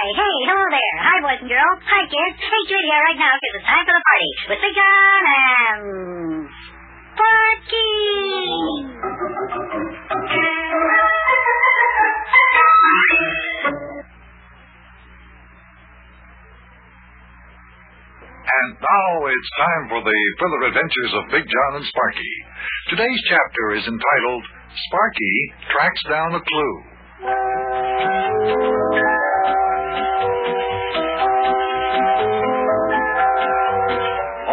hey, hello there. Hi, boys and girls. Hi, kids. Hey, Judy here right now because it's time for the party with Big John and Sparkie. And now it's time for the further adventures of Big John and Sparkie. Today's chapter is entitled Sparkie Tracks Down a Clue.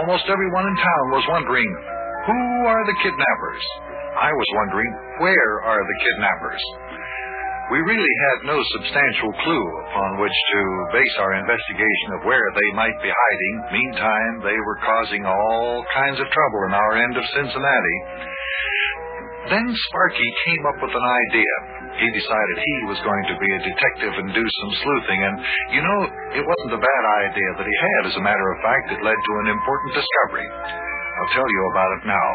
Almost everyone in town was wondering, who are the kidnappers? I was wondering, where are the kidnappers? We really had no substantial clue upon which to base our investigation of where they might be hiding. Meantime, they were causing all kinds of trouble in our end of Cincinnati. Then Sparkie came up with an idea. He decided he was going to be a detective and do some sleuthing, and you know, it wasn't a bad idea that he had. As a matter of fact, it led to an important discovery. I'll tell you about it now.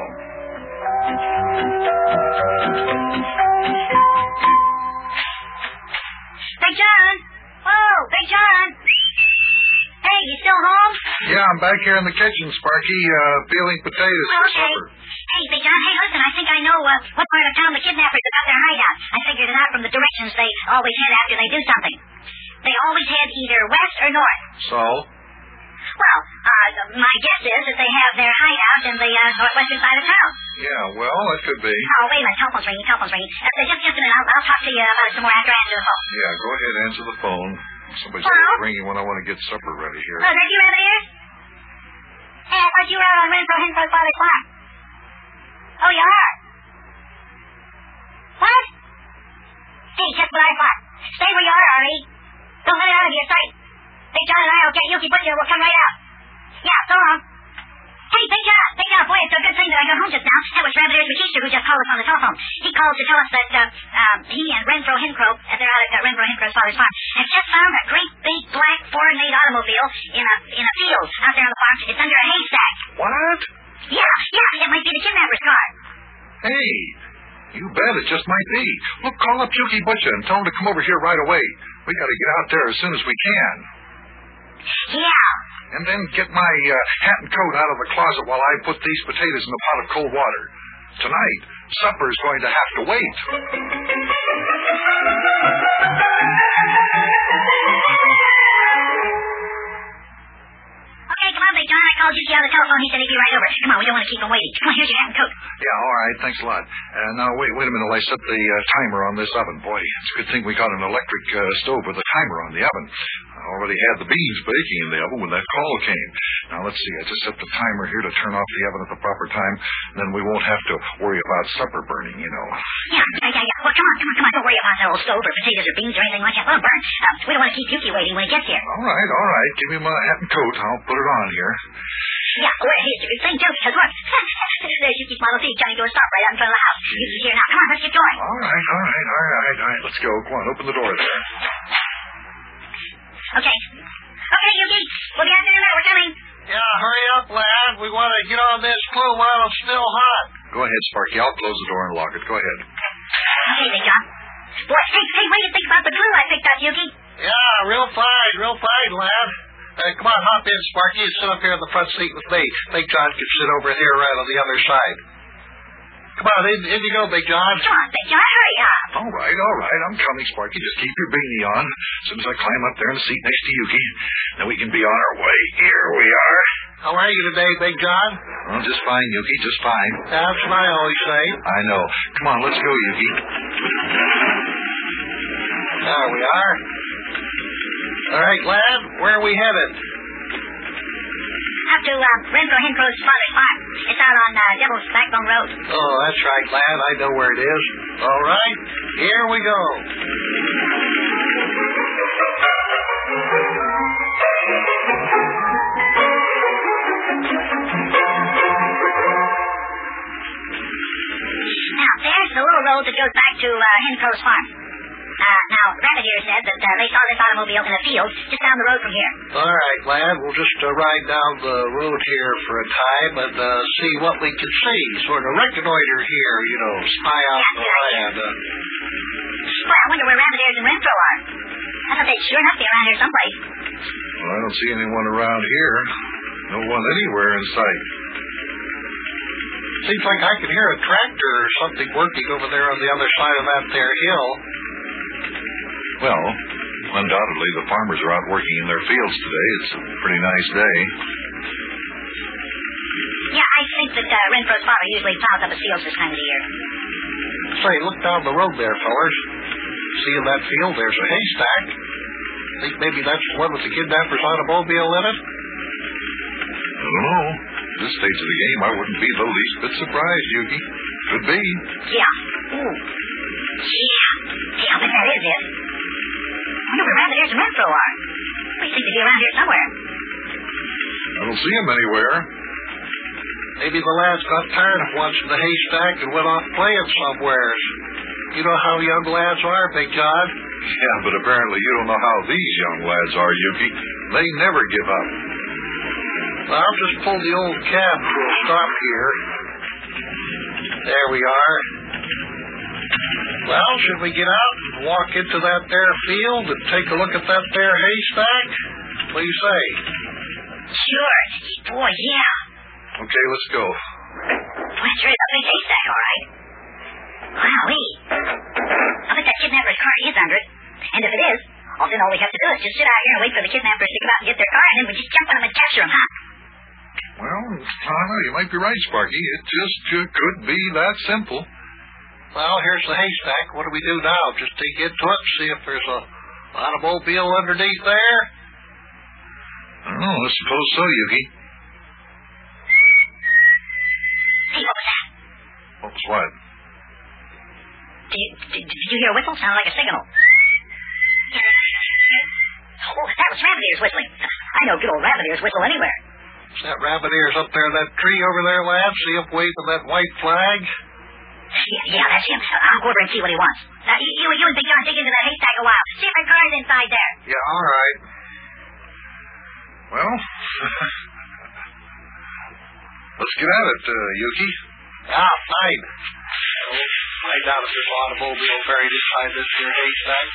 Big John! Oh, Big John! Hey, you still home? Yeah, I'm back here in the kitchen, Sparkie, uh, peeling potatoes Oh, for supper. Hey, Big John, hey, listen, I think I know uh, what part of town the kidnappers have got their hideout. I figured it out from the directions they always head after they do something. They always head either west or north. So? Well, uh, my guess is that they have their hideout in the uh, northwestern side of town. Yeah, well, it could be. Oh, wait a minute. Telephone's ringing. Telephone's ringing. Uh, just, just a minute. I'll, I'll talk to you about it some more after I answer the phone. Yeah, go ahead, answer the phone. Somebody's Hello? ringing when I want to get supper ready here. Oh, is that you, Rabbit Hey, I thought you were out on Renfro Henfro's father's farm. Oh, you are? What? Hey, just what I thought. Stay where you are, Arlie. Don't let it out of your sight. Big John and I will get Yuki Butcher. We'll come right out. Yeah, so long. Hey, Big John, Big John, boy, it's a good thing that I got home just now. That was Rabbit Ears Batista who just called us on the telephone. He called to tell us that uh, um, he and Renfro Hencro, uh, they're out at uh, Renfro Hencro's father's farm, have just found a great big black foreign-made automobile in a in a field out there on the farm. It's under a haystack. What? Yeah, yeah, it might be the kidnapper's car. Hey, you bet it just might be. Look, call up Yuki Butcher and tell him to come over here right away. We got to get out there as soon as we can. Yeah. And then get my uh, hat and coat out of the closet while I put these potatoes in a pot of cold water. Tonight, supper's going to have to wait. Come on, Big John. I called Yuki on the telephone. He said he'd be right over. Come on, we don't want to keep him waiting. Come on, here's your hat and coat. Yeah, all right. Thanks a lot. Uh, now, wait, wait a minute. I set the uh, timer on this oven. Boy, it's a good thing we got an electric uh, stove with a timer on the oven. Already had the beans baking in the oven when that call came. Now, let's see. I just set the timer here to turn off the oven at the proper time. Then we won't have to worry about supper burning, you know. Yeah, yeah, yeah, yeah. Well, come on, come on, come on. Don't worry about that old stove or potatoes or beans or anything like that. 'em burn. Uh, we don't want to keep Yuki waiting when he gets here. All right, all right. Give me my hat and coat. I'll put it on here. Yeah, well, here's good thing, too, because look. There's Yuki's Model T trying to stop right out in front of the house. Yuki's here now. Come on, let's get going. All right, all right, all right, all right. Let's go. Come on, open the door there. Okay. Okay, Yuki. We'll be out there in a minute. We're coming. Yeah, hurry up, lad. We want to get on this clue while it's still hot. Go ahead, Sparkie. I'll close the door and lock it. Go ahead. Okay, Big John. Boy, hey, hey, wait and think about the clue I picked up, Yuki. Yeah, real fine, real fine, lad. Uh, come on, hop in, Sparkie, and sit up here in the front seat with me. Big John can sit over here right on the other side. Come on, in, in you go, Big John. Come on, Big John, hurry up. All right, all right. I'm coming, Sparkie. Just keep your beanie on. As soon as I climb up there in the seat next to Yuki, then we can be on our way. Here we are. How are you today, Big John? Oh, just fine, Yuki. Just fine. That's what I always say. I know. Come on, let's go, Yuki. There we are. All right, lad, where are we headed? Up to uh, Renfro Hencro's father's farm. It's out on uh, Devil's Backbone Road. Oh, that's right, lad. I know where it is. All right, here we go. Now, there's the little road that goes back to uh, Hencro's farm. Uh, now, Rabbit here said that uh, they saw this automobile in a field just down the road from here. All right, lad. We'll just uh, ride down the road here for a time and uh, see what we can see. Sort of reconnoiter here, you know, spy out the land. Uh, Well, I wonder where Rabbit Ears and Renfro are. I thought they'd sure enough be around here someplace. Well, I don't see anyone around here. No one anywhere in sight. Seems like I can hear a tractor or something working over there on the other side of that there hill. Well, undoubtedly the farmers are out working in their fields today. It's a pretty nice day. Yeah, I think that uh, Renfro's father usually plows up his fields this time of the year. Say, look down the road there, fellers. See in that field, there's a haystack. Think maybe that's the one with the kidnapper's automobile in it? I don't know. At this stage of the game, I wouldn't be the least bit surprised, Yuki. Could be. Yeah. Ooh. Yeah. Wonder where Rabbit Ears and Renfro are. We think they'd be around here somewhere. I don't see him anywhere. Maybe the lads got tired of watching the haystack and went off playing somewhere. You know how young lads are, Big John. Yeah, but apparently you don't know how these young lads are, Yuki. They never give up. Well, I'll just pull the old cab to a stop here. There we are. Well, should we get out and walk into that there field and take a look at that there haystack? What do you say? Sure. Boy, yeah. Okay, let's go. Boy, that sure is a big haystack, all right. Wowee. I bet that kidnapper's car is under it. And if it is, well, then all we have to do is just sit out here and wait for the kidnappers to come out and get their car, and then we just jump on them and capture them, huh? Well, I know, you might be right, Sparkie. It just uh, could be that simple. Well, here's the haystack. What do we do now? Just dig into it, see if there's a automobile underneath there? I don't know. I suppose so, Yuki. Hey, what was that? What was what? Did you, did, did you hear a whistle? Sounded like a signal. Oh, that was Rabbit Ears whistling. I know good old Rabbit Ears whistle anywhere. Is that rabbit ears up there in that tree over there, lad? See him waving that white flag? Yeah, yeah, that's him. I'll go over and see what he wants. Now, you, you, you and Big John dig into that haystack a while. See if my car's inside there. Yeah, all right. Well, let's get at it, uh, Yuki. Ah, fine. Well, find out if there's an automobile buried inside this here haystack.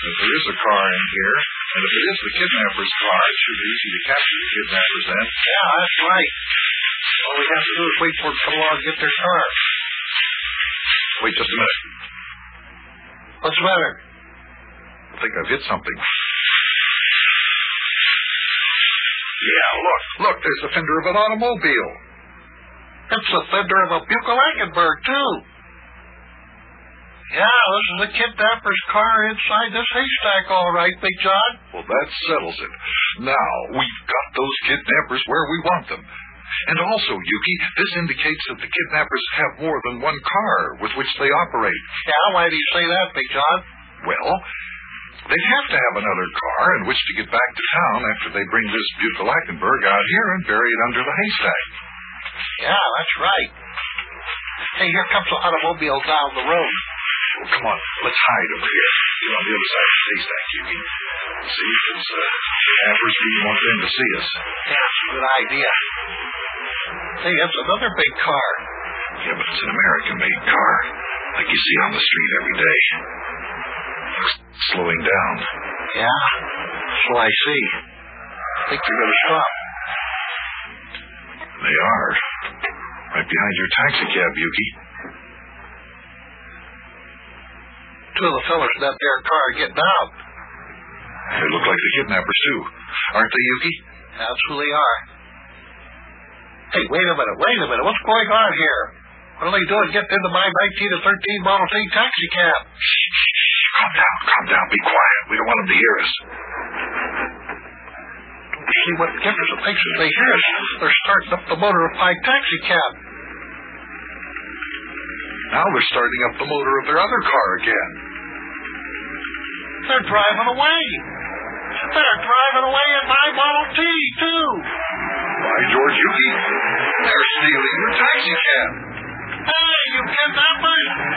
If there is a car in here, and if it is the kidnapper's car, it should be easy to capture the kidnappers then. Yeah, that's right. All we have to do is wait for them to come along and get their car. Wait just a minute. What's the matter? I think I've hit something. Yeah, look, look, there's the fender of an automobile. It's the fender of a Buckel-Eichenberg, too. Yeah, this is the kidnapper's car inside this haystack, all right, Big John. Well, that settles it. Now, we've got those kidnappers where we want them. And also, Yuki, this indicates that the kidnappers have more than one car with which they operate. Yeah, why do you say that, Big John? Well, they'd have to have another car in which to get back to town after they bring this Buckel-Eichenberg out here and bury it under the haystack. Yeah, that's right. Hey, here comes an automobile down the road. Well, come on, let's hide over here. Get on the other side of the haystack, Yuki. See, because uh, kidnappers, we want them to see us. Yeah, that's a good idea. Hey, that's another big car. Yeah, but it's an American-made car, like you see on the street every day. Looks slowing down. Yeah, so I see. I Think they're going to stop. They are. Right behind your taxi cab, Yuki. Two of the fellers in that there car are getting out. They look like the kidnappers, too. Aren't they, Yuki? They are. Hey, wait a minute, wait a minute. What's going on here? What are they doing getting into my 19 to 13 Model T taxi cab? Calm down, calm down. Be quiet. We don't want them to hear us. Don't see what difference it makes if they hear us. They're starting up the motor of my taxi cab. Now they're starting up the motor of their other car again. They're driving away. They're driving away in my Model T, too. By George Yuki, they're stealing your taxi cab. Hey, you kidnappers!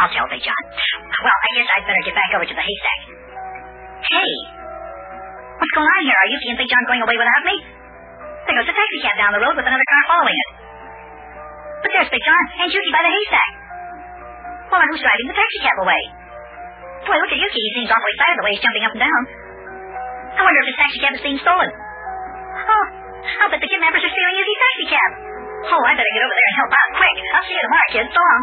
I'll tell Big John. Well, I guess I'd better get back over to the haystack. Hey, what's going on here? Are Yuki and Big John going away without me? There goes a taxi cab down the road with another car following it. But there's Big John and Yuki by the haystack. Well, who's driving the taxi cab away? Boy, look at Yuki. He seems awfully excited the way he's jumping up and down. I wonder if his taxi cab is being stolen. Oh, I'll bet the kidnappers are stealing Yuki's taxi cab. Oh, I better get over there and help out quick. I'll see you tomorrow, kids. So long.